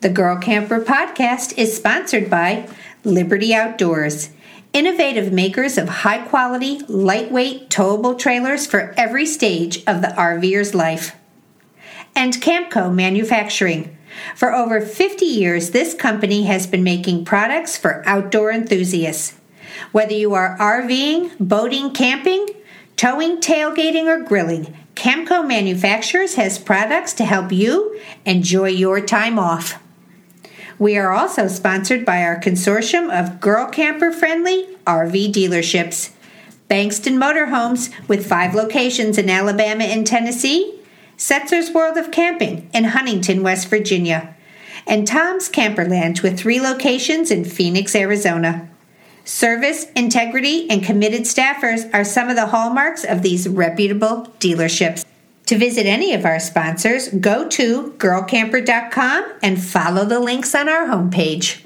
The Girl Camper podcast is sponsored by Liberty Outdoors, innovative makers of high quality, lightweight, towable trailers for every stage of the RVer's life. And Camco Manufacturing. For over 50 years, this company has been making products for outdoor enthusiasts. Whether you are RVing, boating, camping, towing, tailgating, or grilling, Camco Manufacturers has products to help you enjoy your time off. We are also sponsored by our consortium of girl camper friendly RV dealerships Bankston Motorhomes, with five locations in Alabama and Tennessee, Setzer's World of Camping in Huntington, West Virginia, and Tom's Camperland, with three locations in Phoenix, Arizona. Service, integrity, and committed staffers are some of the hallmarks of these reputable dealerships. To visit any of our sponsors, go to girlcamper.com and follow the links on our homepage.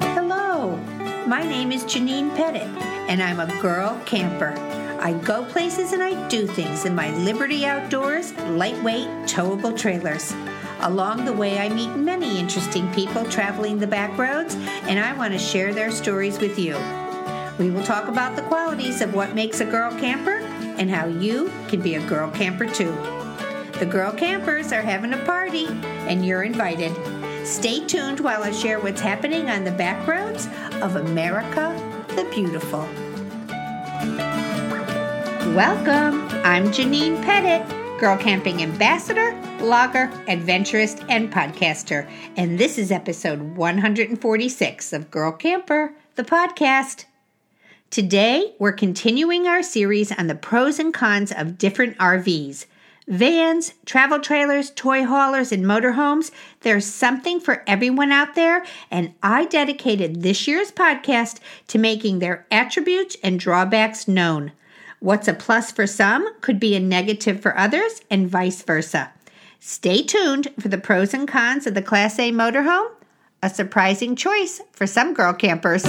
Hello, my name is Janine Pettit, and I'm a girl camper. I go places and I do things in my Liberty Outdoors lightweight towable trailers. Along the way, I meet many interesting people traveling the back roads, and I want to share their stories with you. We will talk about the qualities of what makes a girl camper and how you can be a girl camper too. The girl campers are having a party, and you're invited. Stay tuned while I share what's happening on the back roads of America the Beautiful. Welcome. I'm Janine Pettit girl camping ambassador, blogger, adventurist, and podcaster. And this is episode 146 of Girl Camper, the podcast. Today, we're continuing our series on the pros and cons of different RVs. Vans, travel trailers, toy haulers, and motorhomes. There's something for everyone out there, and I dedicated this year's podcast to making their attributes and drawbacks known. What's a plus for some could be a negative for others, and vice versa. Stay tuned for the pros and cons of the Class A motorhome, a surprising choice for some girl campers.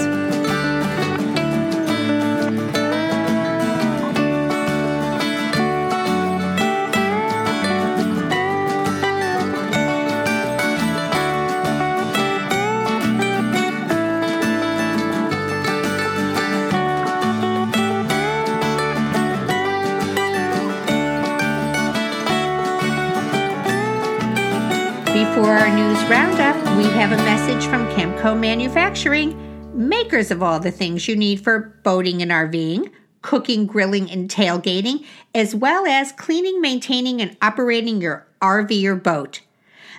For our news roundup, we have a message from Camco Manufacturing, makers of all the things you need for boating and RVing, cooking, grilling, and tailgating, as well as cleaning, maintaining, and operating your RV or boat.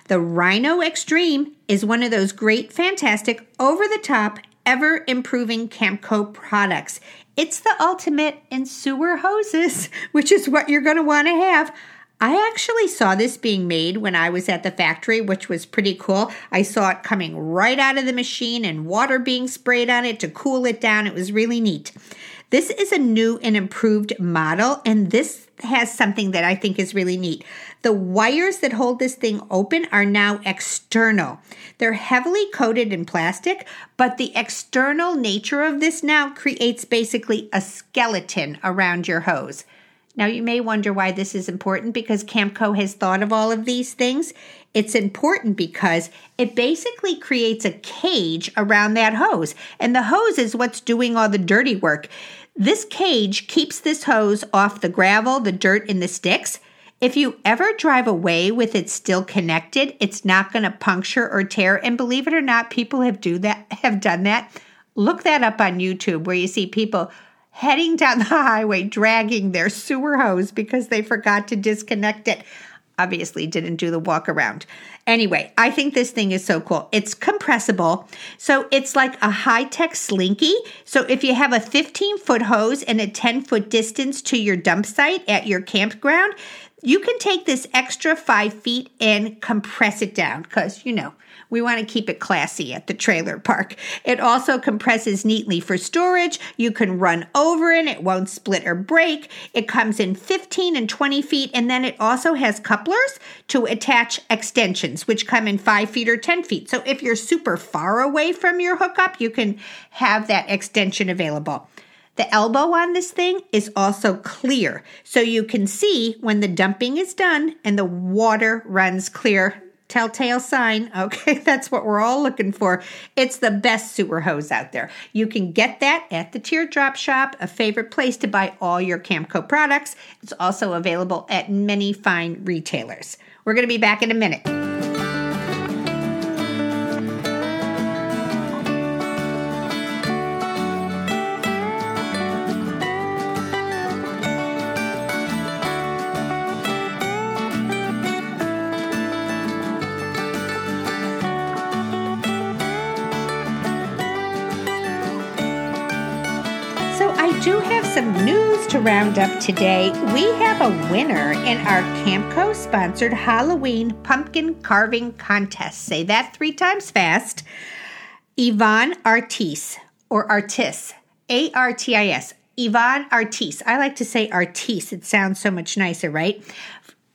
The Rhino Extreme is one of those great, fantastic, over the top, ever improving Camco products. It's the ultimate in sewer hoses, which is what you're going to want to have. I actually saw this being made when I was at the factory, which was pretty cool. I saw it coming right out of the machine and water being sprayed on it to cool it down. It was really neat. This is a new and improved model, and this has something that I think is really neat. The wires that hold this thing open are now external. They're heavily coated in plastic, but the external nature of this now creates basically a skeleton around your hose. Now, you may wonder why this is important because Camco has thought of all of these things. It's important because it basically creates a cage around that hose, and the hose is what's doing all the dirty work. This cage keeps this hose off the gravel, the dirt, and the sticks. If you ever drive away with it still connected, it's not going to puncture or tear. And believe it or not, people have do that have done that. Look that up on YouTube where you see people heading down the highway dragging their sewer hose because they forgot to disconnect it. Obviously, didn't do the walk around. Anyway, I think this thing is so cool. It's compressible. So it's like a high tech slinky. So if you have a 15 foot hose and a 10 foot distance to your dump site at your campground, you can take this extra five feet and compress it down because, you know, We want to keep it classy at the trailer park. It also compresses neatly for storage. You can run over it, it won't split or break. It comes in 15 and 20 feet, and then it also has couplers to attach extensions, which come in 5 feet or 10 feet. So if you're super far away from your hookup, you can have that extension available. The elbow on this thing is also clear, so you can see when the dumping is done and the water runs clear. Telltale sign. Okay, that's what we're all looking for. It's the best sewer hose out there. You can get that at the Teardrop Shop, a favorite place to buy all your Camco products. It's also available at many fine retailers. We're going to be back in a minute. News to round up today. We have a winner in our Camco sponsored Halloween pumpkin carving contest. Say that three times fast. Yvonne Artis or Artis, A R T I S. Yvonne Artis. I like to say Artis. It sounds so much nicer, right?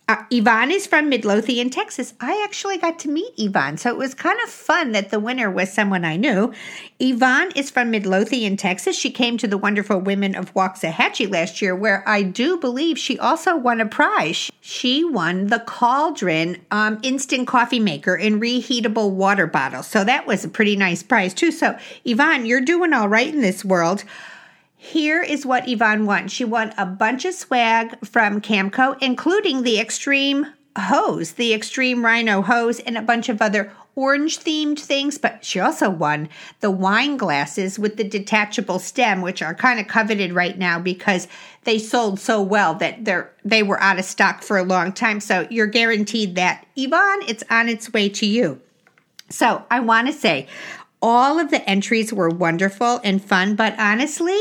Uh, Yvonne is from Midlothian, Texas. I actually got to meet Yvonne, so it was kind of fun that the winner was someone I knew. Yvonne is from Midlothian, Texas. She came to the Wonderful Women of Waxahachie last year, where I do believe she also won a prize. She won the Cauldron um, instant coffee maker in reheatable water bottle. So that was a pretty nice prize, too. So, Yvonne, you're doing all right in this world. Here is what Yvonne won. She won a bunch of swag from Camco, including the Extreme hose, the Extreme Rhino hose, and a bunch of other orange themed things. But she also won the wine glasses with the detachable stem, which are kind of coveted right now because they sold so well that they're they were out of stock for a long time. So you're guaranteed that Yvonne, it's on its way to you. So I want to say all of the entries were wonderful and fun, but honestly,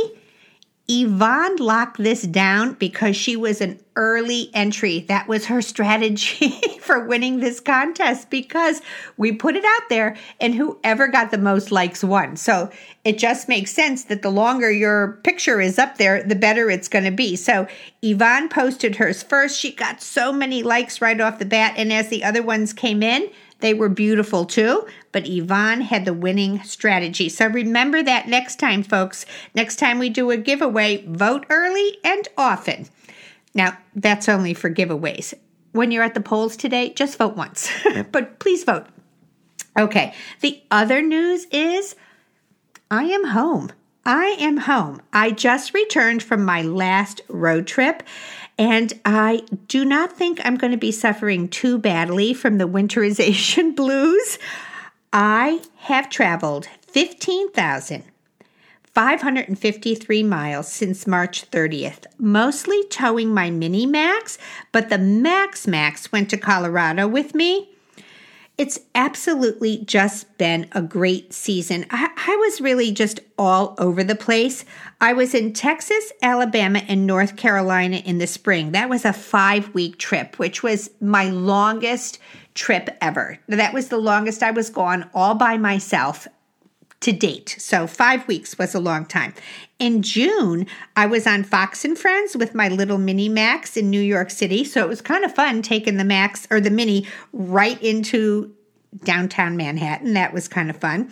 Yvonne locked this down because she was an early entry. That was her strategy for winning this contest because we put it out there and whoever got the most likes won. So it just makes sense that the longer your picture is up there, the better it's going to be. So Yvonne posted hers first. She got so many likes right off the bat. And as the other ones came in, they were beautiful too, but Yvonne had the winning strategy. So remember that next time, folks. Next time we do a giveaway, vote early and often. Now, that's only for giveaways. When you're at the polls today, just vote once, but please vote. Okay, the other news is I am home. I am home. I just returned from my last road trip and I do not think I'm going to be suffering too badly from the winterization blues. I have traveled 15,553 miles since March 30th, mostly towing my Mini Max, but the Max Max went to Colorado with me it's absolutely just been a great season. I, I, was really just all over the place. I was in Texas, Alabama, and North Carolina in the spring. That was a five week trip, which was my longest trip ever. That was the longest I was gone all by myself to date. So, five weeks was a long time. In June, I was on Fox and Friends with my little mini Max in New York City. So, it was kind of fun taking the Max or the mini right into downtown Manhattan. That was kind of fun.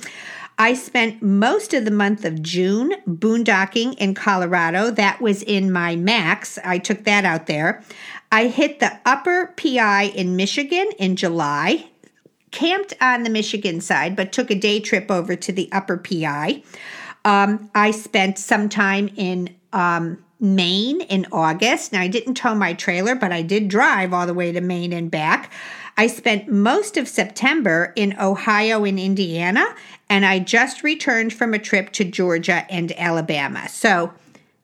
I spent most of the month of June boondocking in Colorado. That was in my Max. I took that out there. I hit the upper PI in Michigan in July camped on the Michigan side, but took a day trip over to the upper PI. Um, I spent some time in um, Maine in August. Now, I didn't tow my trailer, but I did drive all the way to Maine and back. I spent most of September in Ohio and Indiana, and I just returned from a trip to Georgia and Alabama. So,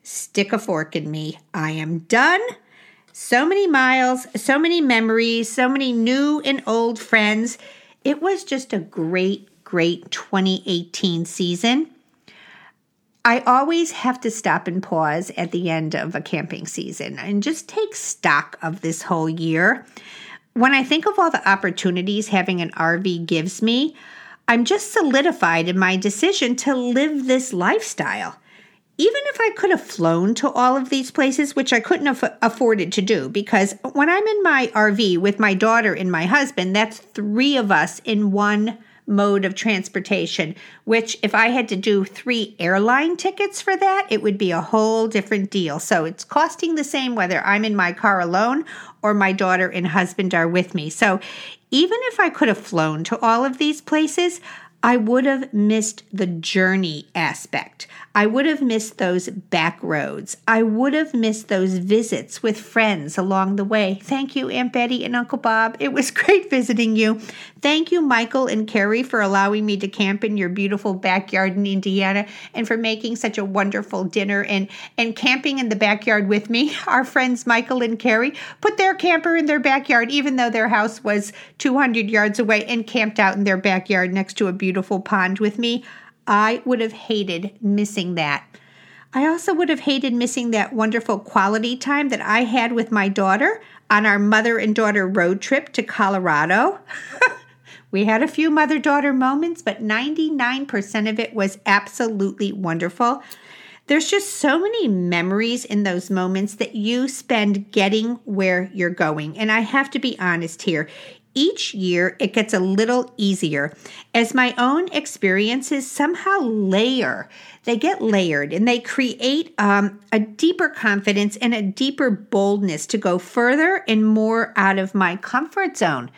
stick a fork in me. I am done. So many miles, so many memories, so many new and old friends. It was just a great, great 2018 season. I always have to stop and pause at the end of a camping season and just take stock of this whole year. When I think of all the opportunities having an RV gives me, I'm just solidified in my decision to live this lifestyle. Even if I could have flown to all of these places, which I couldn't have afforded to do, because when I'm in my RV with my daughter and my husband, that's three of us in one mode of transportation, which if I had to do three airline tickets for that, it would be a whole different deal. So it's costing the same whether I'm in my car alone or my daughter and husband are with me. So even if I could have flown to all of these places, I would have missed the journey aspect. I would have missed those back roads. I would have missed those visits with friends along the way. Thank you, Aunt Betty and Uncle Bob. It was great visiting you. Thank you, Michael and Carrie, for allowing me to camp in your beautiful backyard in Indiana and for making such a wonderful dinner and, and camping in the backyard with me. Our friends Michael and Carrie put their camper in their backyard, even though their house was 200 yards away, and camped out in their backyard next to a beautiful pond with me. I would have hated missing that. I also would have hated missing that wonderful quality time that I had with my daughter on our mother and daughter road trip to Colorado. we had a few mother daughter moments, but 99% of it was absolutely wonderful. There's just so many memories in those moments that you spend getting where you're going. And I have to be honest here, each year it gets a little easier as my own experiences somehow layer. They get layered and they create um, a deeper confidence and a deeper boldness to go further and more out of my comfort zone.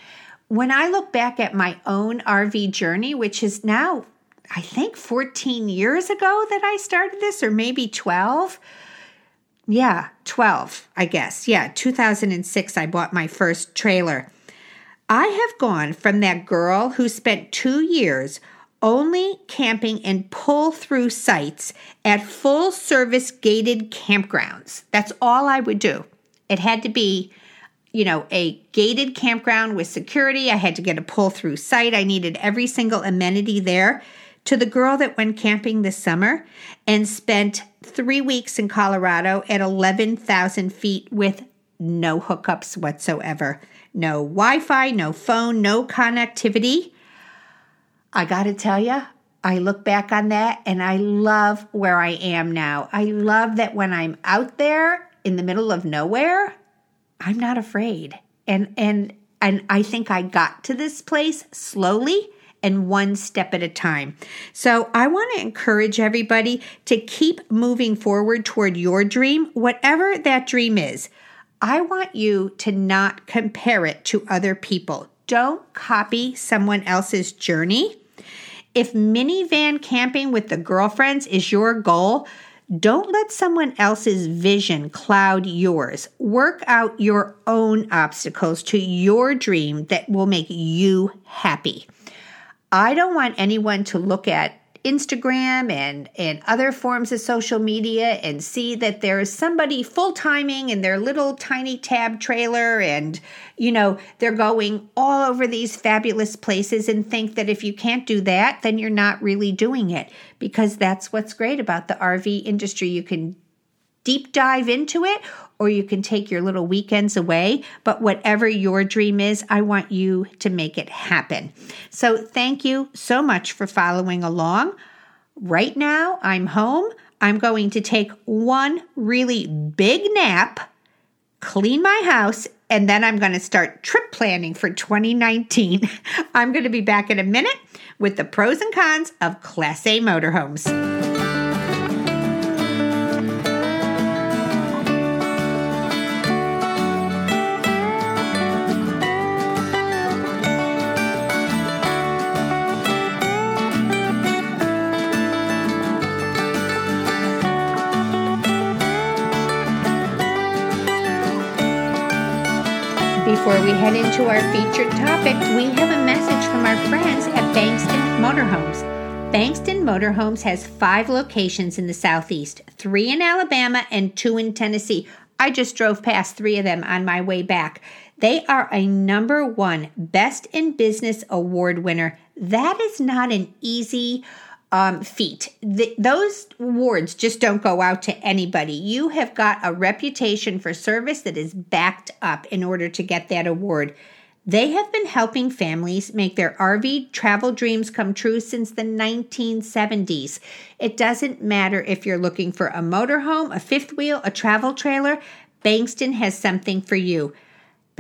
When I look back at my own RV journey, which is now, I think, 14 years ago that I started this, or maybe 12. Yeah, 12, I guess. Yeah, 2006, I bought my first trailer. I have gone from that girl who spent two years only camping in pull through sites at full service gated campgrounds. That's all I would do. It had to be, you know, a gated campground with security. I had to get a pull through site. I needed every single amenity there. To the girl that went camping this summer and spent three weeks in Colorado at 11,000 feet with no hookups whatsoever no Wi Fi, no phone, no connectivity. I got to tell you, I look back on that and I love where I am now. I love that when I'm out there in the middle of nowhere, I'm not afraid. And and and I think I got to this place slowly and one step at a time. So I want to encourage everybody to keep moving forward toward your dream, whatever that dream is. I want you to not compare it to other people. Don't copy someone else's journey. If minivan camping with the girlfriends is your goal, don't let someone else's vision cloud yours. Work out your own obstacles to your dream that will make you happy. I don't want anyone to look at Instagram and, and other forms of social media and see that there's somebody full timing in their little tiny tab trailer and, you know, they're going all over these fabulous places and think that if you can't do that, then you're not really doing it because that's what's great about the RV industry. You can deep dive into it or you can take your little weekends away. But whatever your dream is, I want you to make it happen. So thank you so much for following along. Right now, I'm home. I'm going to take one really big nap, clean my house, and then I'm going to start trip planning for 2019. I'm going to be back in a minute with the pros and cons of Class A motorhomes. Before we head into our featured topic, we have a message from our friends at Bankston Motorhomes. Bankston Motorhomes has five locations in the Southeast three in Alabama and two in Tennessee. I just drove past three of them on my way back. They are a number one Best in Business award winner. That is not an easy um, those awards just don't go out to anybody. You have got a reputation for service that is backed up in order to get that award. They have been helping families make their RV travel dreams come true since the 1970s. It doesn't matter if you're looking for a motorhome, a fifth wheel, a travel trailer, Bankston has something for you.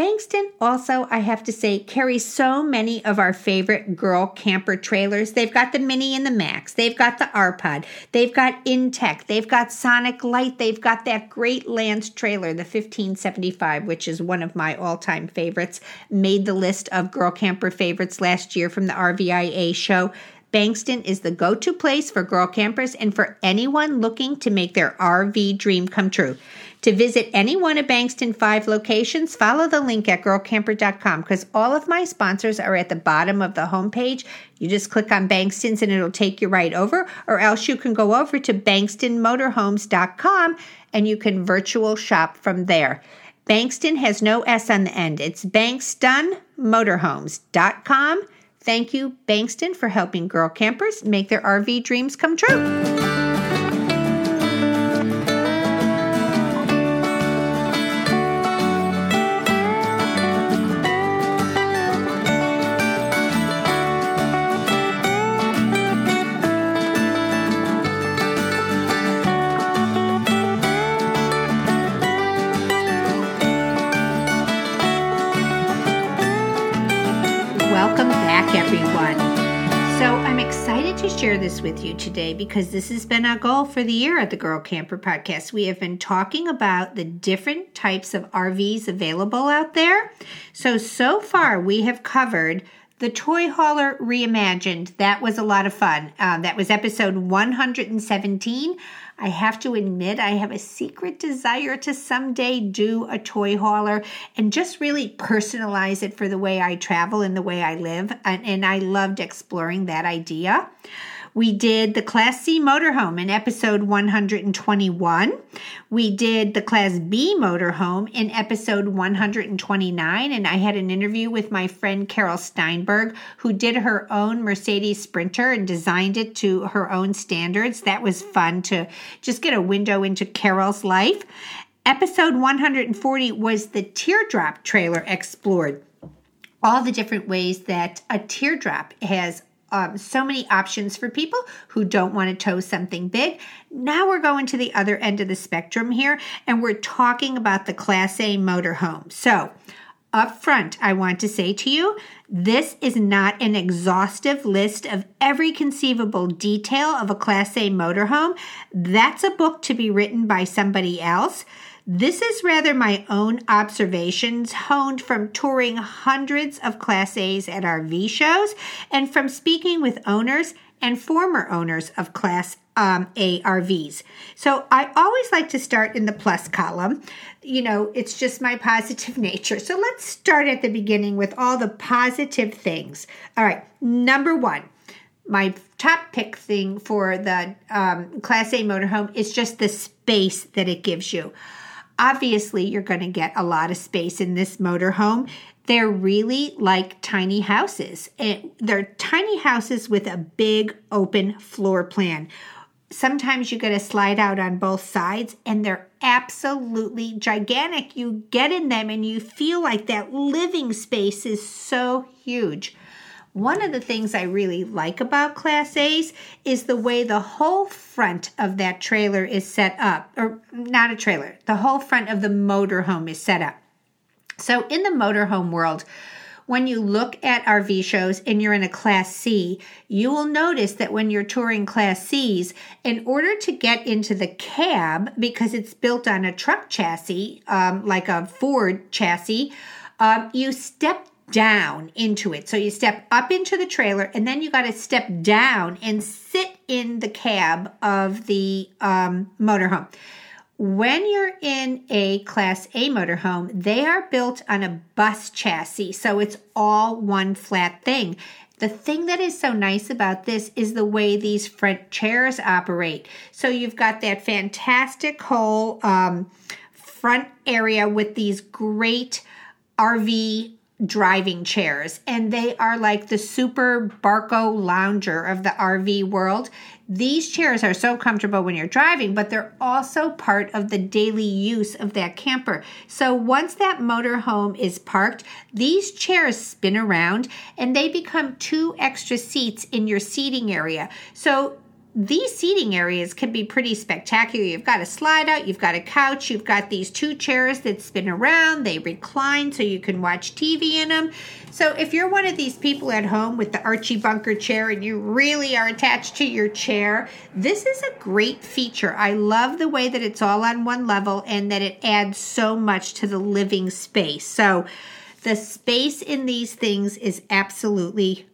Bankston also, I have to say, carries so many of our favorite girl camper trailers. They've got the Mini and the Max. They've got the R-Pod. They've got Intech. They've got Sonic Light. They've got that great Lance trailer, the 1575, which is one of my all-time favorites. Made the list of girl camper favorites last year from the RVIA show. Bankston is the go to place for girl campers and for anyone looking to make their RV dream come true. To visit any one of Bankston 5 locations, follow the link at girlcamper.com because all of my sponsors are at the bottom of the homepage. You just click on Bankston's and it'll take you right over, or else you can go over to bankstonmotorhomes.com and you can virtual shop from there. Bankston has no S on the end. It's bankstonmotorhomes.com. Thank you, Bankston, for helping girl campers make their RV dreams come true. Share this with you today because this has been our goal for the year at the Girl Camper Podcast. We have been talking about the different types of RVs available out there. So, so far, we have covered the Toy Hauler Reimagined. That was a lot of fun. Uh, that was episode 117. I have to admit, I have a secret desire to someday do a toy hauler and just really personalize it for the way I travel and the way I live. And, and I loved exploring that idea. We did the Class C motorhome in episode 121. We did the Class B motorhome in episode 129. And I had an interview with my friend Carol Steinberg, who did her own Mercedes Sprinter and designed it to her own standards. That was fun to just get a window into Carol's life. Episode 140 was the teardrop trailer explored all the different ways that a teardrop has um, so many options for people who don't want to tow something big. Now we're going to the other end of the spectrum here, and we're talking about the Class A motorhome. So, up front, I want to say to you this is not an exhaustive list of every conceivable detail of a Class A motorhome. That's a book to be written by somebody else. This is rather my own observations honed from touring hundreds of Class A's at RV shows and from speaking with owners and former owners of Class um, A RVs. So I always like to start in the plus column. You know, it's just my positive nature. So let's start at the beginning with all the positive things. All right, number one my top pick thing for the um, Class A motorhome is just the space that it gives you. Obviously, you're going to get a lot of space in this motorhome. They're really like tiny houses. They're tiny houses with a big open floor plan. Sometimes you get a slide out on both sides, and they're absolutely gigantic. You get in them and you feel like that living space is so huge. One of the things I really like about Class A's is the way the whole front of that trailer is set up, or not a trailer, the whole front of the motorhome is set up. So, in the motorhome world, when you look at RV shows and you're in a Class C, you will notice that when you're touring Class Cs, in order to get into the cab, because it's built on a truck chassis, um, like a Ford chassis, um, you step down into it. So you step up into the trailer and then you got to step down and sit in the cab of the um, motorhome. When you're in a Class A motorhome, they are built on a bus chassis, so it's all one flat thing. The thing that is so nice about this is the way these front chairs operate. So you've got that fantastic whole um, front area with these great RV driving chairs, and they are like the super Barcalounger of the RV world. These chairs are so comfortable when you're driving, but they're also part of the daily use of that camper. So once that motorhome is parked, these chairs spin around and they become two extra seats in your seating area. So these seating areas can be pretty spectacular. You've got a slide out, you've got a couch, you've got these two chairs that spin around, they recline so you can watch TV in them. So, if you're one of these people at home with the Archie Bunker chair and you really are attached to your chair, this is a great feature. I love the way that it's all on one level and that it adds so much to the living space. So, the space in these things is absolutely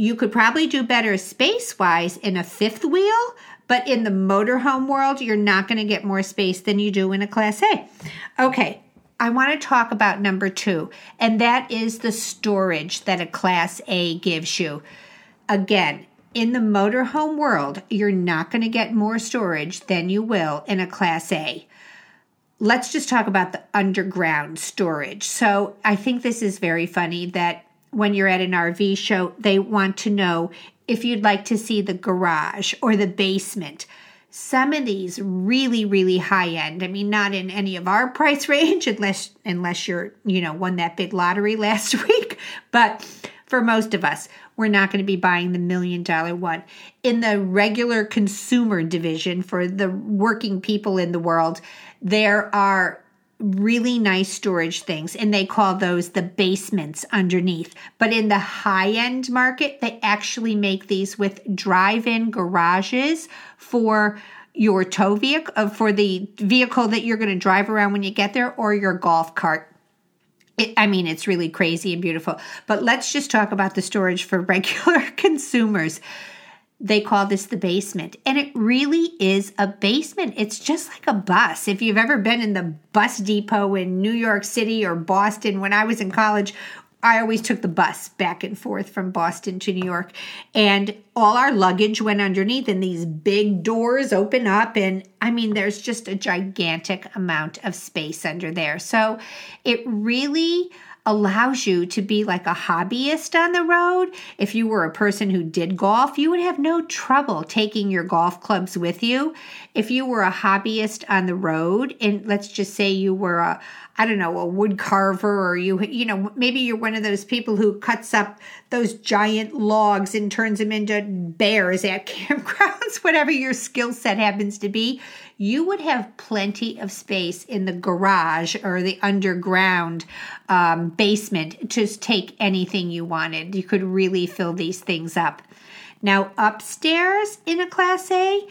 you could probably do better space wise in a fifth wheel, but in the motorhome world, you're not going to get more space than you do in a Class A. Okay, I want to talk about number two, and that is the storage that a Class A gives you. Again, in the motorhome world, you're not going to get more storage than you will in a Class A. Let's just talk about the underground storage. So, I think this is very funny that when you're at an RV show, they want to know if you'd like to see the garage or the basement. Some of these really, really high end. I mean, not in any of our price range, unless unless you're, you know, won that big lottery last week. But for most of us, we're not going to be buying the million dollar one. In the regular consumer division for the working people in the world, there are really nice storage things and they call those the basements underneath. But in the high end market they actually make these with drive-in garages for your tow vehicle uh, for the vehicle that you're going to drive around when you get there or your golf cart. It, I mean, it's really crazy and beautiful. But let's just talk about the storage for regular consumers they call this the basement. And it really is a basement. It's just like a bus. If you've ever been in the bus depot in New York City or Boston, when I was in college, I always took the bus back and forth from Boston to New York. And all our luggage went underneath, and these big doors open up. And I mean, there's just a gigantic amount of space under there. So it really allows you to be like a hobbyist on the road. If you were a person who did golf, you would have no trouble taking your golf clubs with you. If you were a hobbyist on the road, and let's just say you were a, I don't know, a wood carver, or you, you know, maybe you're one of those people who cuts up those giant logs and turns them into bears at campgrounds, whatever your skill set happens to be you would have plenty of space in the garage or the underground um, basement to take anything you wanted. You could really fill these things up. Now, upstairs in a Class A,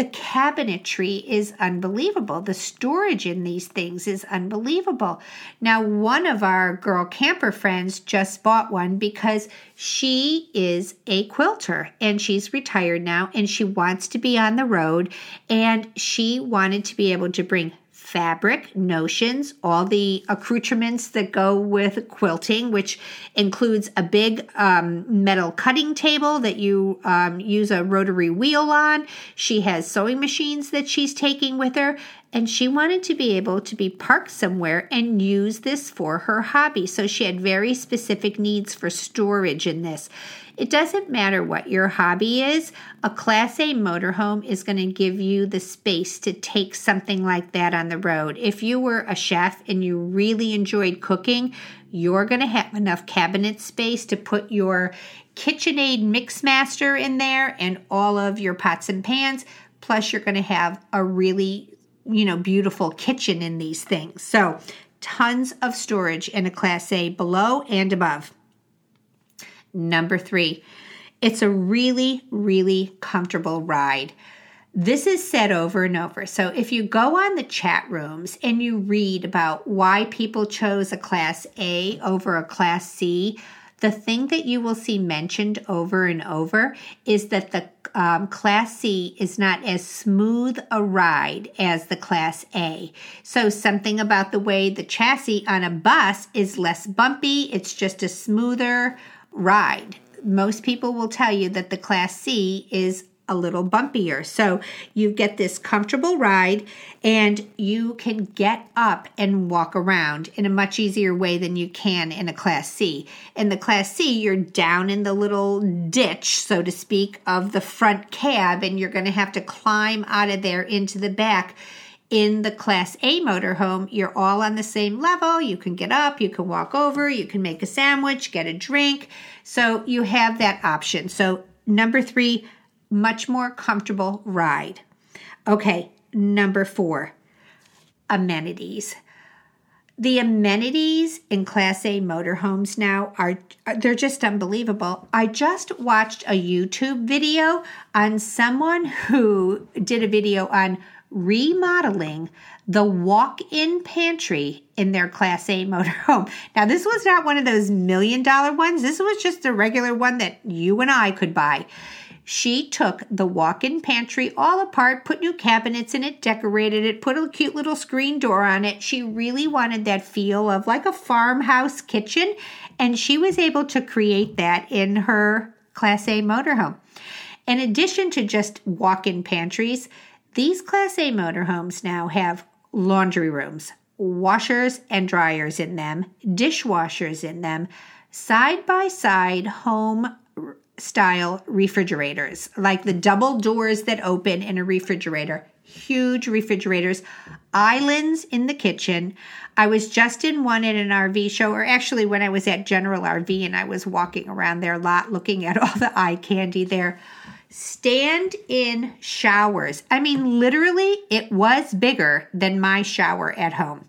the cabinetry is unbelievable. The storage in these things is unbelievable. Now, one of our girl camper friends just bought one because she is a quilter and she's retired now and she wants to be on the road and she wanted to be able to bring fabric, notions, all the accoutrements that go with quilting, which includes a big um, metal cutting table that you um, use a rotary wheel on. She has sewing machines that she's taking with her, and she wanted to be able to be parked somewhere and use this for her hobby. So she had very specific needs for storage in this. It doesn't matter what your hobby is, a Class A motorhome is going to give you the space to take something like that on the road. If you were a chef and you really enjoyed cooking, you're going to have enough cabinet space to put your KitchenAid Mixmaster in there and all of your pots and pans. Plus, you're going to have a really, you know, beautiful kitchen in these things. So, tons of storage in a Class A below and above. Number three, it's a really, really comfortable ride. This is said over and over. So if you go on the chat rooms and you read about why people chose a class A over a class C, the thing that you will see mentioned over and over is that the um, Class C is not as smooth a ride as the Class A. So, something about the way the chassis on a bus is less bumpy, it's just a smoother ride. Most people will tell you that the Class C is a little bumpier. So you get this comfortable ride and you can get up and walk around in a much easier way than you can in a Class C. In the Class C, you're down in the little ditch, so to speak, of the front cab, and you're going to have to climb out of there into the back. In the Class A motorhome, you're all on the same level. You can get up, you can walk over, you can make a sandwich, get a drink. So you have that option. So, number three, much more comfortable ride. Okay, number four, amenities. The amenities in Class A motorhomes now are they're just unbelievable. I just watched a YouTube video on someone who did a video on remodeling the walk-in pantry in their Class A motorhome. Now, this was not one of those million dollar ones. This was just a regular one that you and I could buy. She took the walk in pantry all apart, put new cabinets in it, decorated it, put a cute little screen door on it. She really wanted that feel of like a farmhouse kitchen, and she was able to create that in her Class A motorhome. In addition to just walk in pantries, these Class A motorhomes now have laundry rooms, washers and dryers in them, dishwashers in them, side by side home style refrigerators, like the double doors that open in a refrigerator. Huge refrigerators, islands in the kitchen. I was just in one at an RV show, or actually, when I was at General RV and I was walking around there a lot looking at all the eye candy there. Stand in showers. I mean, literally, it was bigger than my shower at home.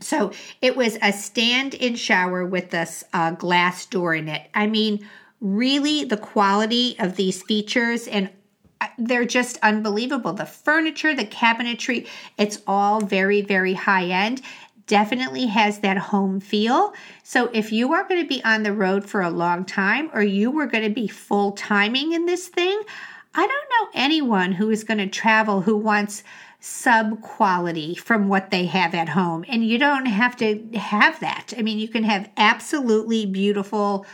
So it was a stand in shower with this uh, glass door in it. I mean, really the quality of these features and uh, they're just unbelievable. The furniture, the cabinetry, it's all very, very high end. Definitely has that home feel. So, if you are going to be on the road for a long time or you were going to be full timing in this thing, I don't know anyone who is going to travel who wants sub quality from what they have at home. And you don't have to have that. I mean, you can have absolutely beautiful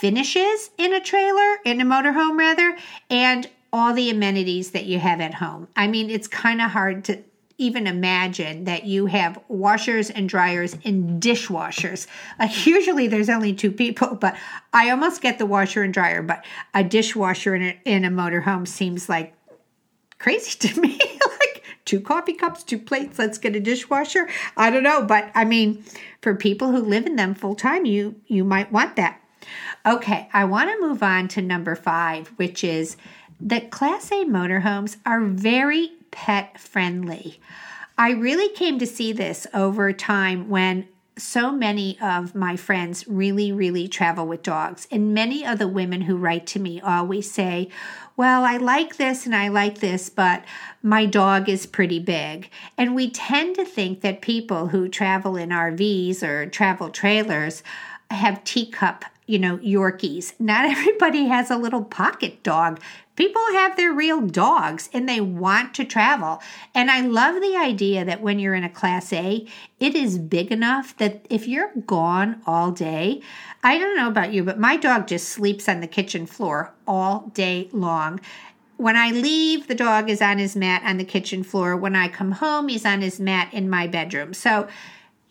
finishes in a trailer, in a motorhome rather, and all the amenities that you have at home. I mean, it's kind of hard to even imagine that you have washers and dryers and dishwashers. Usually there's only two people, but I almost get the washer and dryer, but a dishwasher in a, in a motorhome seems like crazy to me. like two coffee cups, two plates, let's get a dishwasher. I don't know, but I mean, for people who live in them full time, you you might want that. Okay, I want to move on to number five, which is that Class A motorhomes are very pet friendly. I really came to see this over time when so many of my friends really, really travel with dogs. And many of the women who write to me always say, Well, I like this and I like this, but my dog is pretty big. And we tend to think that people who travel in RVs or travel trailers have teacup you know, Yorkies. Not everybody has a little pocket dog. People have their real dogs and they want to travel. And I love the idea that when you're in a Class A, it is big enough that if you're gone all day, I don't know about you, but my dog just sleeps on the kitchen floor all day long. When I leave, the dog is on his mat on the kitchen floor. When I come home, he's on his mat in my bedroom. So,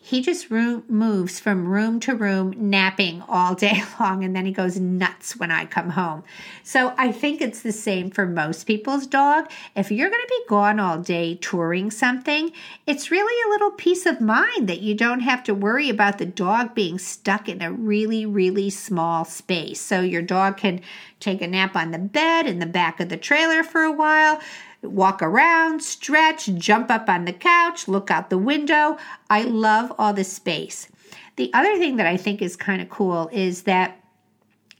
he just room, moves from room to room, napping all day long, and then he goes nuts when I come home. So I think it's the same for most people's dog. If you're going to be gone all day touring something, it's really a little peace of mind that you don't have to worry about the dog being stuck in a really, really small space. So your dog can take a nap on the bed in the back of the trailer for a while walk around, stretch, jump up on the couch, look out the window. I love all the space. The other thing that I think is kind of cool is that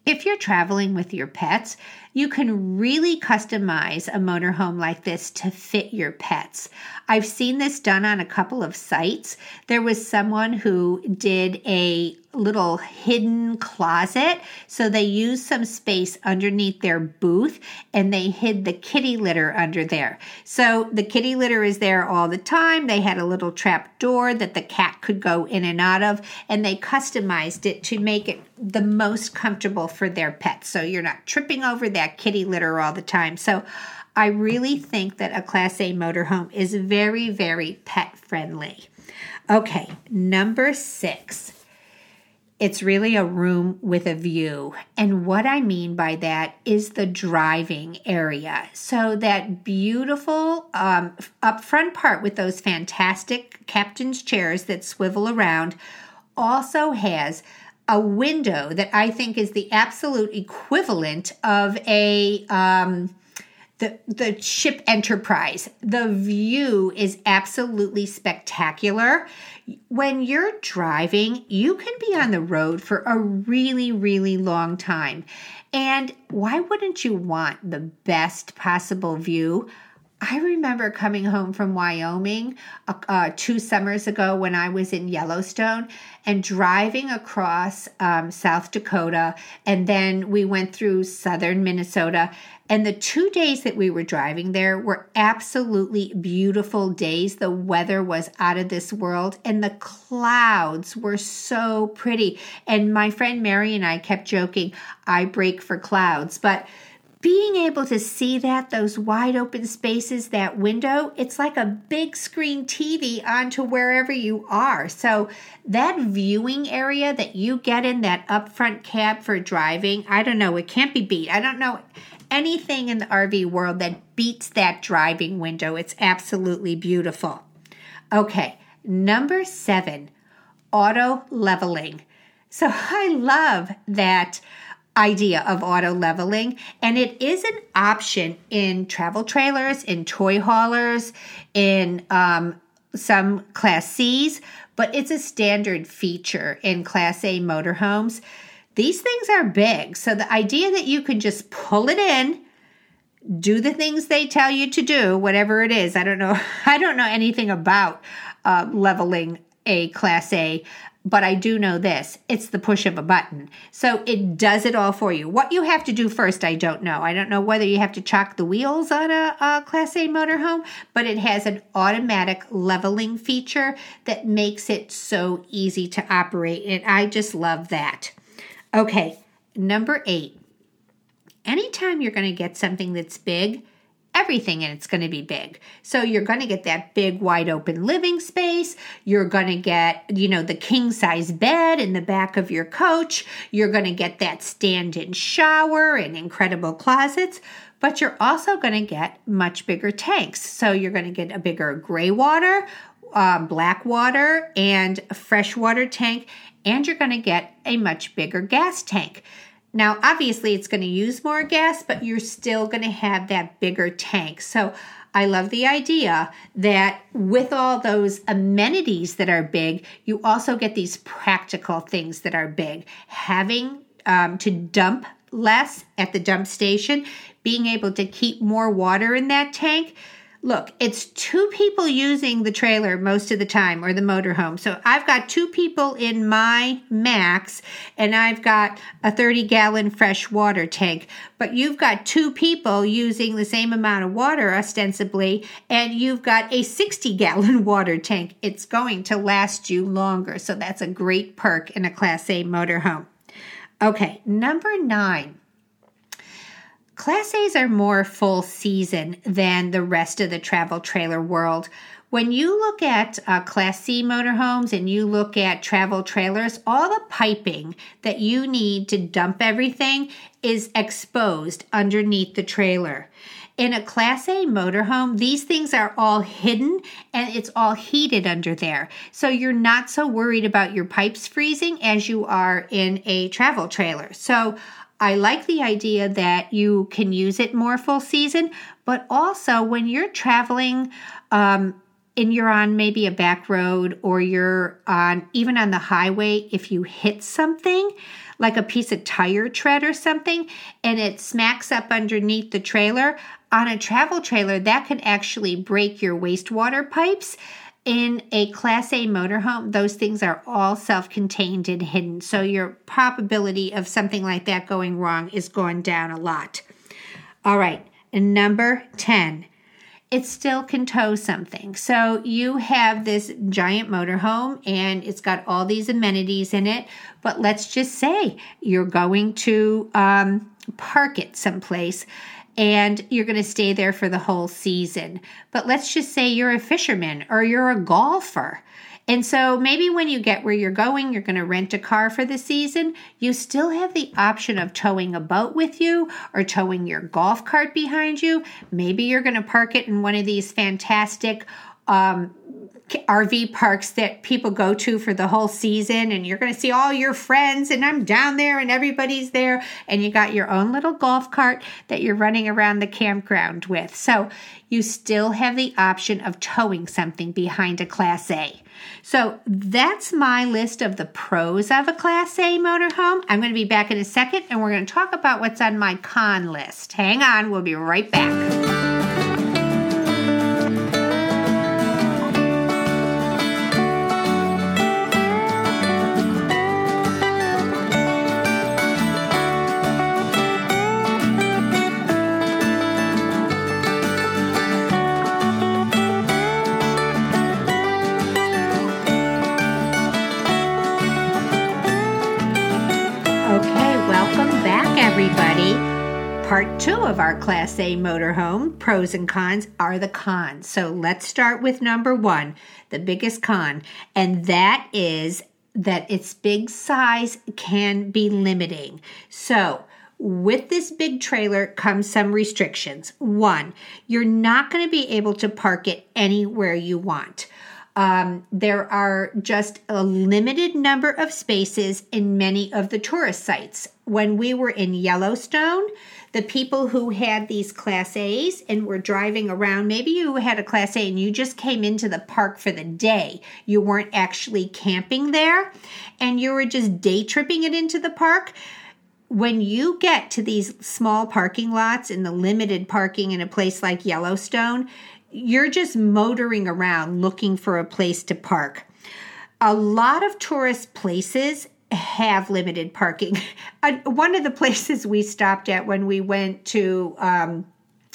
if you're traveling with your pets, you can really customize a motorhome like this to fit your pets. I've seen this done on a couple of sites. There was someone who did a little hidden closet. So they used some space underneath their booth and they hid the kitty litter under there. So the kitty litter is there all the time. They had a little trap door that the cat could go in and out of, and they customized it to make it the most comfortable for their pets. So you're not tripping over that kitty litter all the time. So I really think that a Class A motorhome is very, very pet friendly. Okay, number six. It's really a room with a view. And what I mean by that is the driving area. So, that beautiful um, up front part with those fantastic captain's chairs that swivel around also has a window that I think is the absolute equivalent of a. Um, the, the ship enterprise the view is absolutely spectacular when you're driving, you can be on the road for a really, really long time. And why wouldn't you want the best possible view? I remember coming home from Wyoming uh, uh, two summers ago when I was in Yellowstone and driving across um, South Dakota. And then we went through southern Minnesota. And the two days that we were driving there were absolutely beautiful days. The weather was out of this world, and the clouds were so pretty. And my friend Mary and I kept joking, I break for clouds. But being able to see that, those wide open spaces, that window, it's like a big screen TV onto wherever you are. So, that viewing area that you get in that upfront cab for driving, I don't know, it can't be beat. I don't know anything in the RV world that beats that driving window. It's absolutely beautiful. Okay, number seven, auto leveling. So, I love that idea of auto leveling, and it is an option in travel trailers, in toy haulers, in um, some Class C's, but it's a standard feature in Class A motorhomes. These things are big, so the idea that you can just pull it in, do the things they tell you to do, whatever it is. I don't know. I don't know anything about uh, leveling a Class A, but I do know this it's the push of a button. So it does it all for you. What you have to do first, I don't know. I don't know whether you have to chock the wheels on a, a Class A motorhome, but it has an automatic leveling feature that makes it so easy to operate. And I just love that. Okay, number eight. Anytime you're going to get something that's big, everything and it's going to be big. So you're going to get that big wide open living space. You're going to get, you know, the king size bed in the back of your coach. You're going to get that stand in shower and incredible closets. But you're also going to get much bigger tanks. So you're going to get a bigger gray water, uh, black water, and freshwater tank. And you're going to get a much bigger gas tank. Now, obviously, it's going to use more gas, but you're still going to have that bigger tank. So, I love the idea that with all those amenities that are big, you also get these practical things that are big. Having um, to dump less at the dump station, being able to keep more water in that tank look, it's two people using the trailer most of the time or the motorhome. So I've got two people in my max and I've got a 30 gallon fresh water tank. But you've got two people using the same amount of water ostensibly and you've got a 60 gallon water tank. It's going to last you longer. So that's a great perk in a Class A motorhome. Okay, number nine Class A's are more full season than the rest of the travel trailer world. When you look at uh, Class C motorhomes and you look at travel trailers, all the piping that you need to dump everything is exposed underneath the trailer. In a Class A motorhome, these things are all hidden and it's all heated under there. So you're not so worried about your pipes freezing as you are in a travel trailer. So I like the idea that you can use it more full season, but also when you're traveling um, and you're on maybe a back road or you're on even on the highway, if you hit something like a piece of tire tread or something and it smacks up underneath the trailer, on a travel trailer, that could actually break your wastewater pipes. In a Class A motorhome, those things are all self contained and hidden. So your probability of something like that going wrong is going down a lot. All right, number 10. it still can tow something. So you have this giant motorhome and it's got all these amenities in it. But let's just say you're going to um, park it someplace and you're going to stay there for the whole season. But let's just say you're a fisherman or you're a golfer and so maybe when you get where you're going, you're going to rent a car for the season. You still have the option of towing a boat with you or towing your golf cart behind you. Maybe you're going to park it in one of these fantastic um, RV parks that people go to for the whole season, and you're going to see all your friends, and I'm down there, and everybody's there, and you got your own little golf cart that you're running around the campground with. So you still have the option of towing something behind a Class A. So that's my list of the pros of a Class A motorhome. I'm going to be back in a second, and we're going to talk about what's on my con list. Hang on, we'll be right back. Of our Class A motorhome pros and cons are the cons. So let's start with number one, the biggest con, and that is that its big size can be limiting. So with this big trailer comes some restrictions. One, you're not going to be able to park it anywhere you want. Um, there are just a limited number of spaces in many of the tourist sites. When we were in Yellowstone, the people who had these class A's and were driving around, maybe you had a class A and you just came into the park for the day. You weren't actually camping there and you were just day tripping it into the park. When you get to these small parking lots in the limited parking in a place like Yellowstone, you're just motoring around looking for a place to park. A lot of tourist places have limited parking. Uh, one of the places we stopped at when we went to um,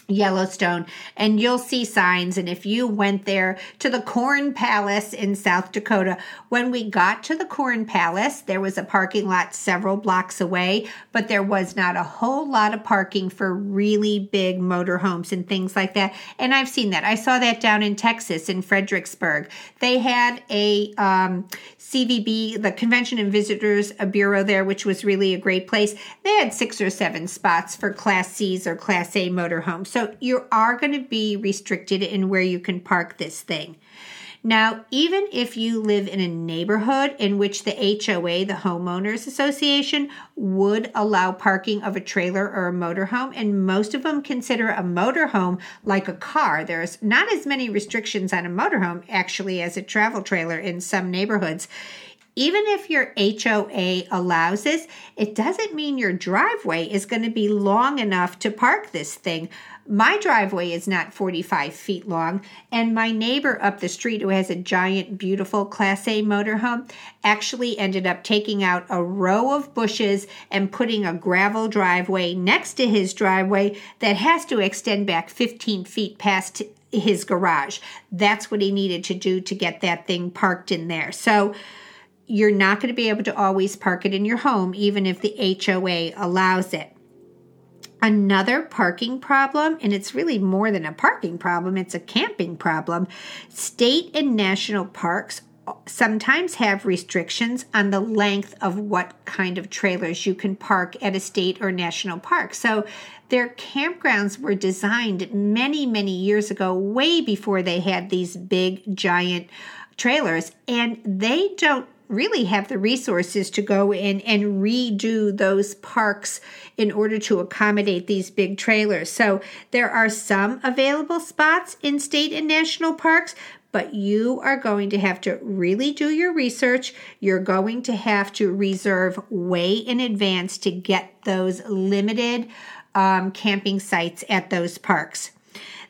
Yellowstone, and you'll see signs. And if you went there to the Corn Palace in South Dakota, when we got to the Corn Palace, there was a parking lot several blocks away, but there was not a whole lot of parking for really big motorhomes and things like that. And I've seen that. I saw that down in Texas, in Fredericksburg. They had a um, CVB, the Convention and Visitors Bureau there, which was really a great place. They had six or seven spots for Class C's or Class A motorhomes. So you are going to be restricted in where you can park this thing. Now, even if you live in a neighborhood in which the HOA, the Homeowners Association, would allow parking of a trailer or a motorhome, and most of them consider a motorhome like a car, there's not as many restrictions on a motorhome actually as a travel trailer in some neighborhoods even if your HOA allows this, it doesn't mean your driveway is going to be long enough to park this thing. My driveway is not 45 feet long, and my neighbor up the street, who has a giant, beautiful Class A motorhome, actually ended up taking out a row of bushes and putting a gravel driveway next to his driveway that has to extend back 15 feet past his garage. That's what he needed to do to get that thing parked in there. So, you're not going to be able to always park it in your home, even if the HOA allows it. Another parking problem, and it's really more than a parking problem, it's a camping problem. State and national parks sometimes have restrictions on the length of what kind of trailers you can park at a state or national park. So their campgrounds were designed many, many years ago, way before they had these big, giant trailers, and they don't really have the resources to go in and redo those parks in order to accommodate these big trailers. So there are some available spots in state and national parks, but you are going to have to really do your research. You're going to have to reserve way in advance to get those limited um, camping sites at those parks.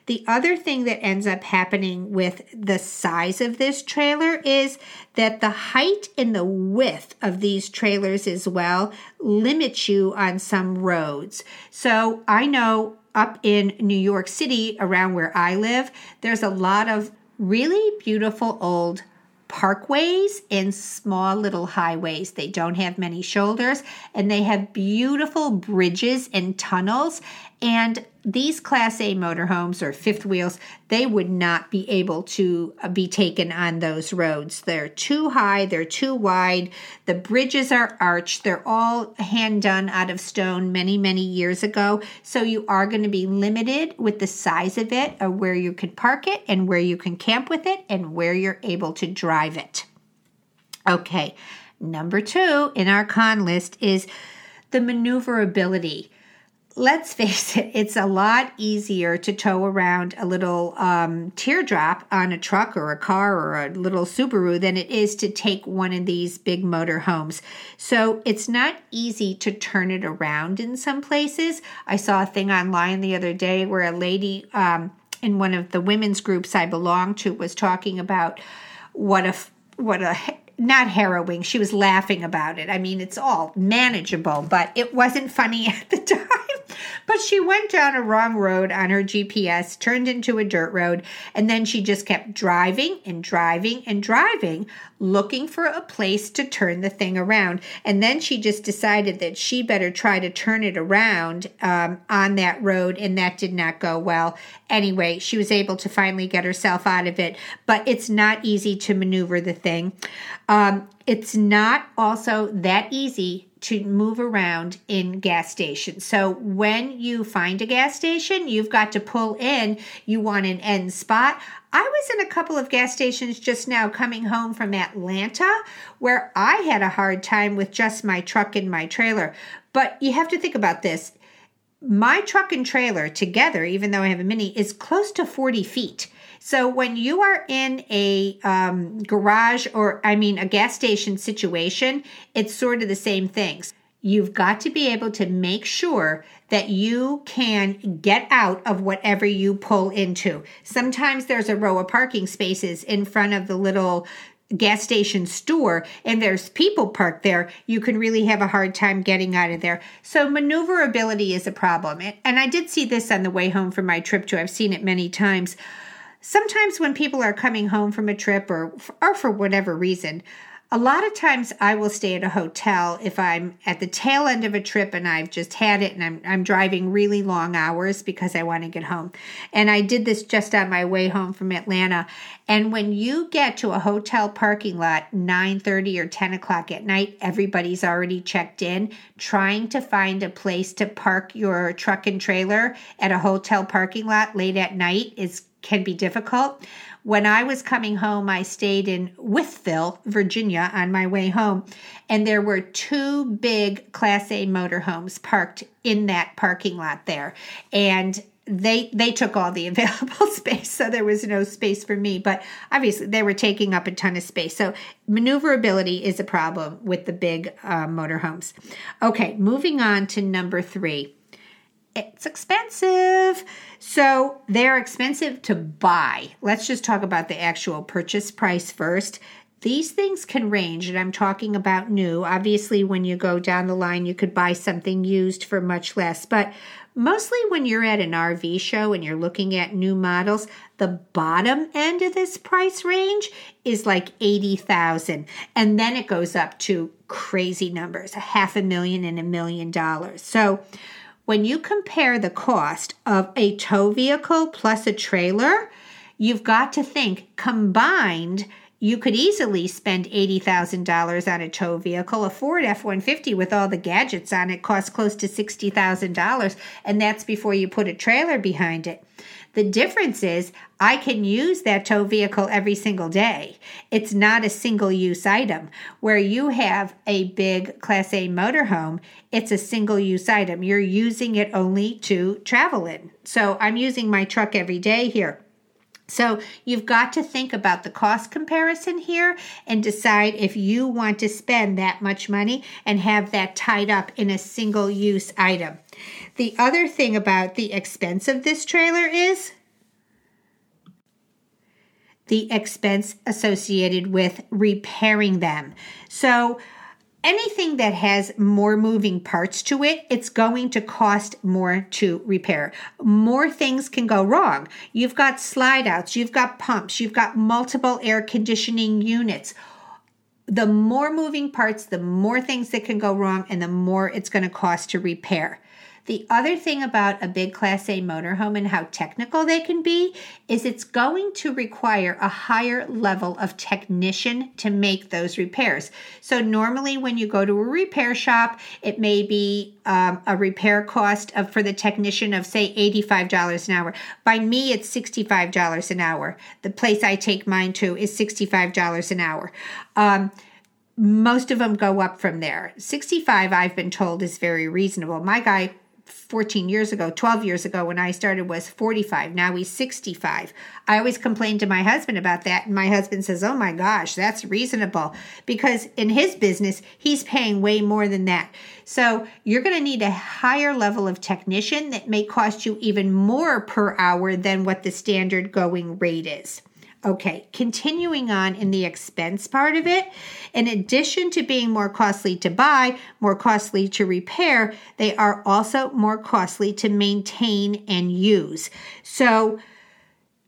The other thing that ends up happening with the size of this trailer is that the height and the width of these trailers as well limits you on some roads. So I know up in New York City, around where I live, there's a lot of really beautiful old parkways and small little highways. They don't have many shoulders and they have beautiful bridges and tunnels. And these Class A motorhomes or fifth wheels, they would not be able to uh, be taken on those roads. They're too high, they're too wide. The bridges are arched, they're all hand done out of stone many, many years ago. So you are going to be limited with the size of it, of where you can park it, and where you can camp with it, and where you're able to drive it. Okay, number two in our con list is the maneuverability let's face it, it's a lot easier to tow around a little um, teardrop on a truck or a car or a little Subaru than it is to take one of these big motor homes. So it's not easy to turn it around in some places. I saw a thing online the other day where a lady um, in one of the women's groups I belong to was talking about what a what a not harrowing. She was laughing about it. I mean, it's all manageable, but it wasn't funny at the time. But she went down a wrong road on her GPS, turned into a dirt road, and then she just kept driving and driving and driving, looking for a place to turn the thing around. And then she just decided that she better try to turn it around um, on that road, and that did not go well. Anyway, she was able to finally get herself out of it, but it's not easy to maneuver the thing. Um, it's not also that easy to move around in gas stations. So when you find a gas station, you've got to pull in. You want an end spot. I was in a couple of gas stations just now coming home from Atlanta where I had a hard time with just my truck and my trailer. But you have to think about this. My truck and trailer together, even though I have a mini, is close to 40 feet. So when you are in a um, garage or, I mean, a gas station situation, it's sort of the same things. You've got to be able to make sure that you can get out of whatever you pull into. Sometimes there's a row of parking spaces in front of the little gas station store and there's people parked there, you can really have a hard time getting out of there. So maneuverability is a problem. And I did see this on the way home from my trip too. I've seen it many times sometimes when people are coming home from a trip or or for whatever reason, a lot of times I will stay at a hotel if I'm at the tail end of a trip and I've just had it and I'm I'm driving really long hours because I want to get home. And I did this just on my way home from Atlanta. And when you get to a hotel parking lot 9:30 or 10 o'clock at night, everybody's already checked in. Trying to find a place to park your truck and trailer at a hotel parking lot late at night is can be difficult. When I was coming home, I stayed in Wytheville, Virginia on my way home, and there were two big Class A motorhomes parked in that parking lot there. And they they took all the available space so there was no space for me but obviously they were taking up a ton of space so maneuverability is a problem with the big uh, motorhomes okay moving on to number three it's expensive. So they're expensive to buy. Let's just talk about the actual purchase price first. These things can range, and I'm talking about new. Obviously, when you go down the line, you could buy something used for much less. But mostly when you're at an RV show and you're looking at new models, the bottom end of this price range is like 80,000 and then it goes up to crazy numbers, a half a million and a million dollars. So when you compare the cost of a tow vehicle plus a trailer, you've got to think combined you could easily spend $80,000 on a tow vehicle. A Ford F 150 with all the gadgets on it costs close to $60,000, and that's before you put a trailer behind it. The difference is I can use that tow vehicle every single day. It's not a single use item. Where you have a big Class A motorhome, it's a single use item. You're using it only to travel in. So I'm using my truck every day here. So you've got to think about the cost comparison here and decide if you want to spend that much money and have that tied up in a single use item. The other thing about the expense of this trailer is the expense associated with repairing them. So anything that has more moving parts to it, it's going to cost more to repair. More things can go wrong. You've got slide outs, you've got pumps, you've got multiple air conditioning units. The more moving parts, the more things that can go wrong, and the more it's going to cost to repair. The other thing about a big Class A motorhome and how technical they can be is it's going to require a higher level of technician to make those repairs. So, normally when you go to a repair shop, it may be um, a repair cost of for the technician of say $85 an hour. By me, it's $65 an hour. The place I take mine to is $65 an hour. Um, most of them go up from there. 65 I've been told is very reasonable. My guy 14 years ago, 12 years ago when I started was 45. Now he's 65. I always complain to my husband about that. And my husband says, Oh my gosh, that's reasonable. Because in his business, he's paying way more than that. So you're going to need a higher level of technician that may cost you even more per hour than what the standard going rate is. Okay, continuing on in the expense part of it, in addition to being more costly to buy, more costly to repair, they are also more costly to maintain and use. So,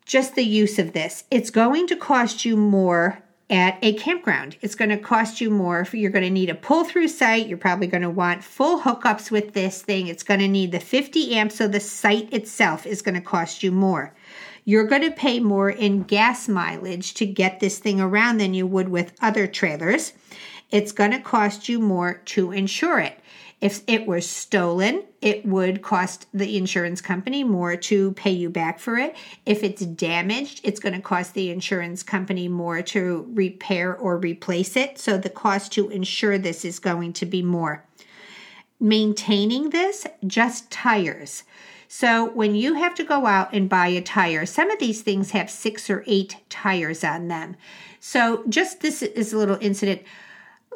just the use of this, it's going to cost you more at a campground. It's going to cost you more. If you're going to need a pull through site. You're probably going to want full hookups with this thing. It's going to need the 50 amps, so the site itself is going to cost you more you're going to pay more in gas mileage to get this thing around than you would with other trailers. It's going to cost you more to insure it. If it was stolen, it would cost the insurance company more to pay you back for it. If it's damaged, it's going to cost the insurance company more to repair or replace it. So the cost to insure this is going to be more. Maintaining this, just tires. So when you have to go out and buy a tire, some of these things have six or eight tires on them. So just this is a little incident.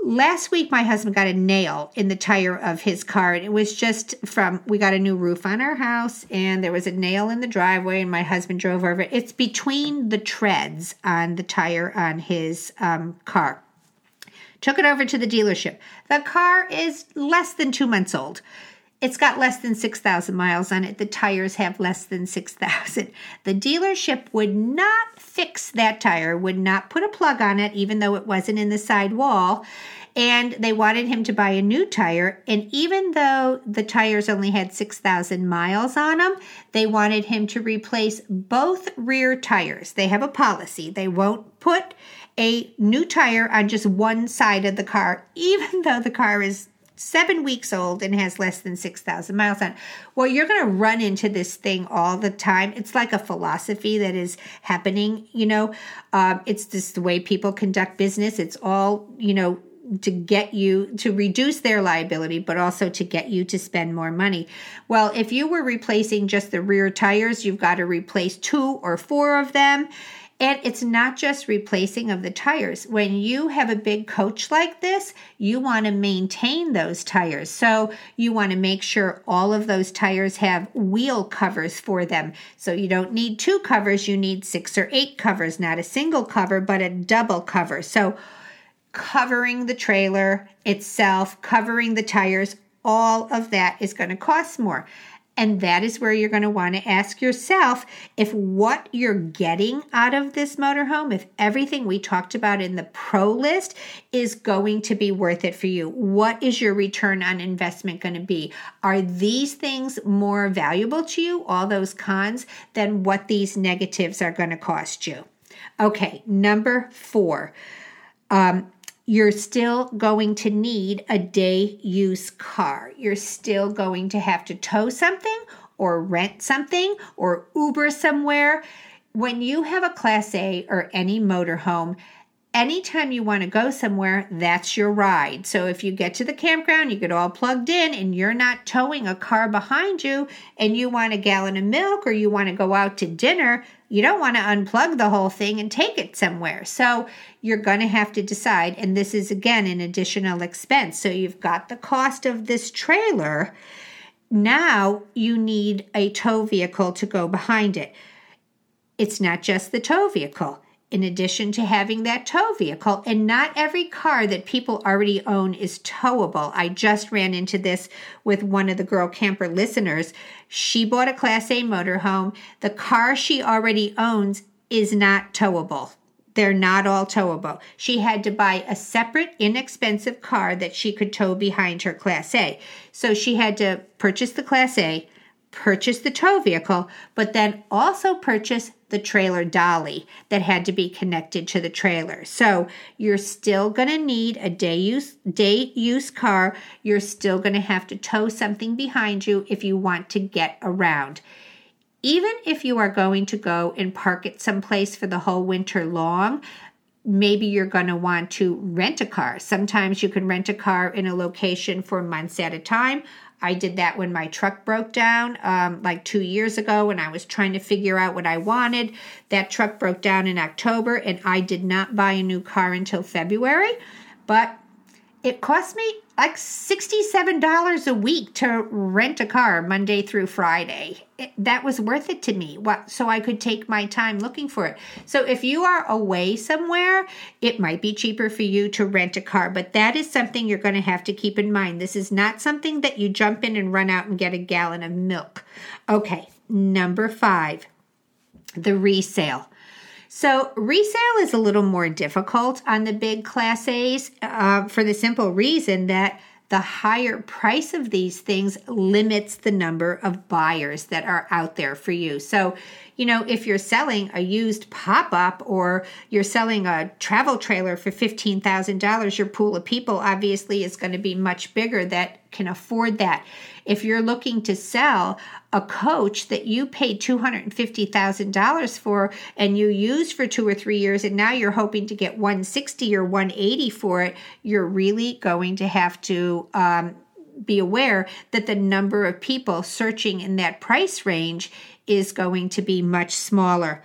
Last week, my husband got a nail in the tire of his car. And it was just from, we got a new roof on our house, and there was a nail in the driveway, and my husband drove over. it. It's between the treads on the tire on his um, car. Took it over to the dealership. The car is less than two months old. It's got less than 6,000 miles on it. The tires have less than 6,000. The dealership would not fix that tire, would not put a plug on it, even though it wasn't in the side wall. And they wanted him to buy a new tire. And even though the tires only had 6,000 miles on them, they wanted him to replace both rear tires. They have a policy. They won't put a new tire on just one side of the car, even though the car is seven weeks old and has less than 6,000 miles on. Well, you're going to run into this thing all the time. It's like a philosophy that is happening, you know. Um, it's just the way people conduct business. It's all, you know, to get you to reduce their liability, but also to get you to spend more money. Well, if you were replacing just the rear tires, you've got to replace two or four of them and it's not just replacing of the tires. When you have a big coach like this, you want to maintain those tires. So you want to make sure all of those tires have wheel covers for them. So you don't need two covers, you need six or eight covers, not a single cover, but a double cover. So covering the trailer itself, covering the tires, all of that is going to cost more. And that is where you're going to want to ask yourself if what you're getting out of this motorhome, if everything we talked about in the pro list is going to be worth it for you. What is your return on investment going to be? Are these things more valuable to you, all those cons, than what these negatives are going to cost you? Okay, number four. Um, you're still going to need a day use car. You're still going to have to tow something or rent something or Uber somewhere. When you have a Class A or any motorhome, anytime you want to go somewhere, that's your ride. So if you get to the campground, you get all plugged in and you're not towing a car behind you and you want a gallon of milk or you want to go out to dinner, you don't want to unplug the whole thing and take it somewhere. So you're going to have to decide. And this is again an additional expense. So you've got the cost of this trailer. Now you need a tow vehicle to go behind it. It's not just the tow vehicle in addition to having that tow vehicle. And not every car that people already own is towable. I just ran into this with one of the Girl Camper listeners. She bought a Class A motorhome. The car she already owns is not towable. They're not all towable. She had to buy a separate, inexpensive car that she could tow behind her Class A. So she had to purchase the Class A, purchase the tow vehicle, but then also purchase the trailer dolly that had to be connected to the trailer. So you're still going to need a day use day use car. You're still going to have to tow something behind you if you want to get around. Even if you are going to go and park it someplace for the whole winter long, maybe you're going to want to rent a car. Sometimes you can rent a car in a location for months at a time. I did that when my truck broke down um, like two years ago when I was trying to figure out what I wanted. That truck broke down in October and I did not buy a new car until February. But it cost me like $67 a week to rent a car Monday through Friday. It, that was worth it to me. What, so I could take my time looking for it. So if you are away somewhere, it might be cheaper for you to rent a car, but that is something you're going to have to keep in mind. This is not something that you jump in and run out and get a gallon of milk. Okay, number five, the resale. So resale is a little more difficult on the big Class A's uh, for the simple reason that the higher price of these things limits the number of buyers that are out there for you. So, you know, if you're selling a used pop up or you're selling a travel trailer for $15,000, your pool of people obviously is going to be much bigger that can afford that. If you're looking to sell a coach that you paid $250,000 for and you used for 2 or 3 years and now you're hoping to get 160 or 180 for it, you're really going to have to um, be aware that the number of people searching in that price range is going to be much smaller.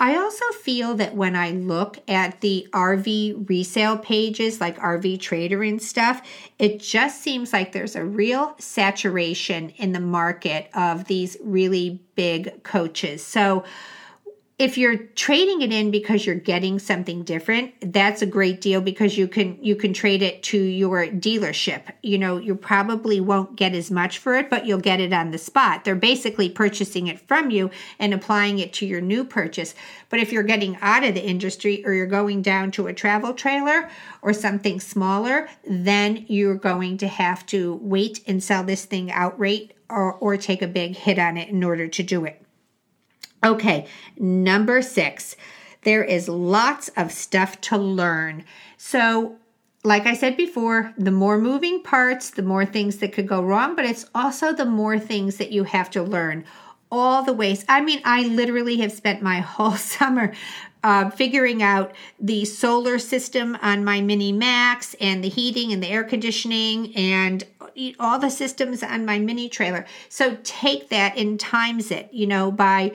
I also feel that when I look at the RV resale pages like RV Trader and stuff, it just seems like there's a real saturation in the market of these really big coaches. So, if you're trading it in because you're getting something different that's a great deal because you can you can trade it to your dealership. You know you probably won't get as much for it but you'll get it on the spot. They're basically purchasing it from you and applying it to your new purchase. But if you're getting out of the industry or you're going down to a travel trailer or something smaller then you're going to have to wait and sell this thing outright or, or take a big hit on it in order to do it Okay, number six, there is lots of stuff to learn. So, like I said before, the more moving parts, the more things that could go wrong, but it's also the more things that you have to learn. All the ways. I mean, I literally have spent my whole summer uh, figuring out the solar system on my Mini Max and the heating and the air conditioning and all the systems on my mini trailer. So take that and times it, you know, by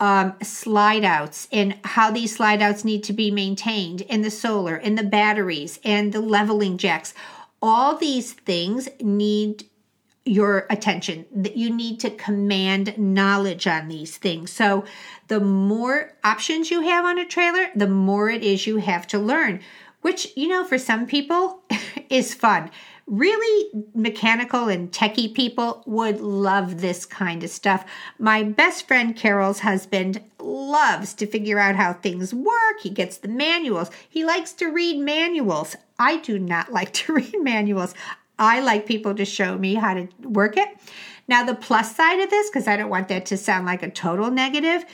um, slide outs and how these slide outs need to be maintained in the solar and the batteries and the leveling jacks. All these things need your attention. That you need to command knowledge on these things. So the more options you have on a trailer the more it is you have to learn which you know for some people is fun really mechanical and techie people would love this kind of stuff. My best friend Carol's husband loves to figure out how things work. He gets the manuals. He likes to read manuals. I do not like to read manuals. I like people to show me how to work it. Now, the plus side of this, because I don't want that to sound like a total negative,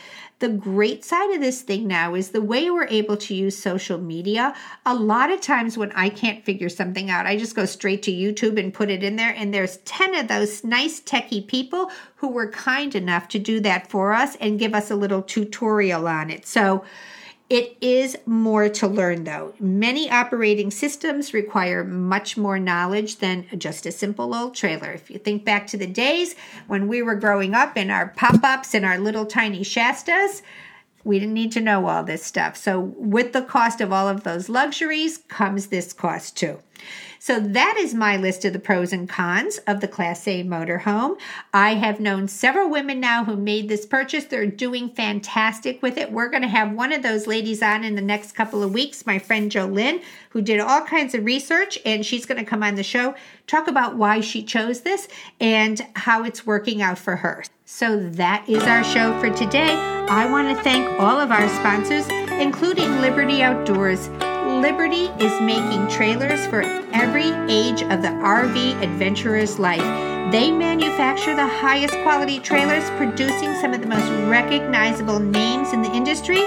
the great side of this thing now is the way we're able to use social media. A lot of times when I can't figure something out, I just go straight to YouTube and put it in there. And there's 10 of those nice techie people who were kind enough to do that for us and give us a little tutorial on it. So, it is more to learn, though. Many operating systems require much more knowledge than just a simple old trailer. If you think back to the days when we were growing up in our pop ups and our little tiny Shastas, we didn't need to know all this stuff. So, with the cost of all of those luxuries comes this cost too. So that is my list of the pros and cons of the Class A motorhome. I have known several women now who made this purchase. They're doing fantastic with it. We're going to have one of those ladies on in the next couple of weeks, my friend Jolynn, who did all kinds of research, and she's going to come on the show, talk about why she chose this and how it's working out for her. So that is our show for today. I want to thank all of our sponsors, including Liberty Outdoors. Liberty is making trailers for every age of the RV adventurer's life. They manufacture the highest quality trailers, producing some of the most recognizable names in the industry.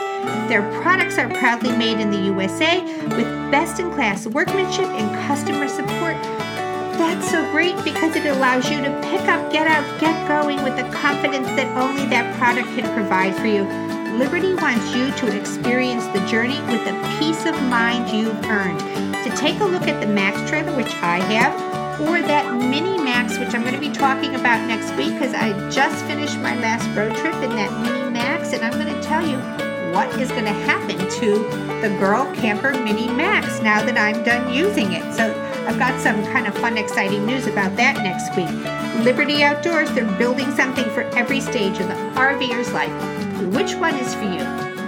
Their products are proudly made in the USA with best in class workmanship and customer support. That's so great because it allows you to pick up, get out, get going with the confidence that only that product can provide for you. Liberty wants you to experience the journey with the peace of mind you've earned. To take a look at the Max trailer, which I have, or that Mini Max, which I'm going to be talking about next week because I just finished my last road trip in that Mini Max, and I'm going to tell you what is going to happen to the Girl Camper Mini Max now that I'm done using it. So I've got some kind of fun, exciting news about that next week. Liberty Outdoors, they're building something for every stage of the RVer's life. Which one is for you?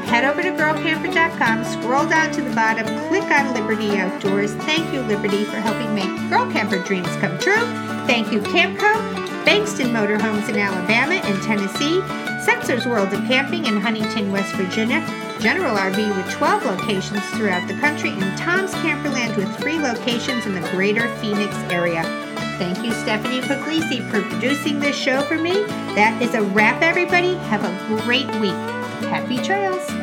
Head over to girlcamper.com, scroll down to the bottom, click on Liberty Outdoors. Thank you, Liberty, for helping make Girl Camper dreams come true. Thank you, Camco, Bankston Motorhomes in Alabama and Tennessee, Sensors World of Camping in Huntington, West Virginia, General RV with 12 locations throughout the country, and Tom's Camperland with three locations in the greater Phoenix area. Thank you, Stephanie Puglisi, for producing this show for me. That is a wrap, everybody. Have a great week. Happy trails.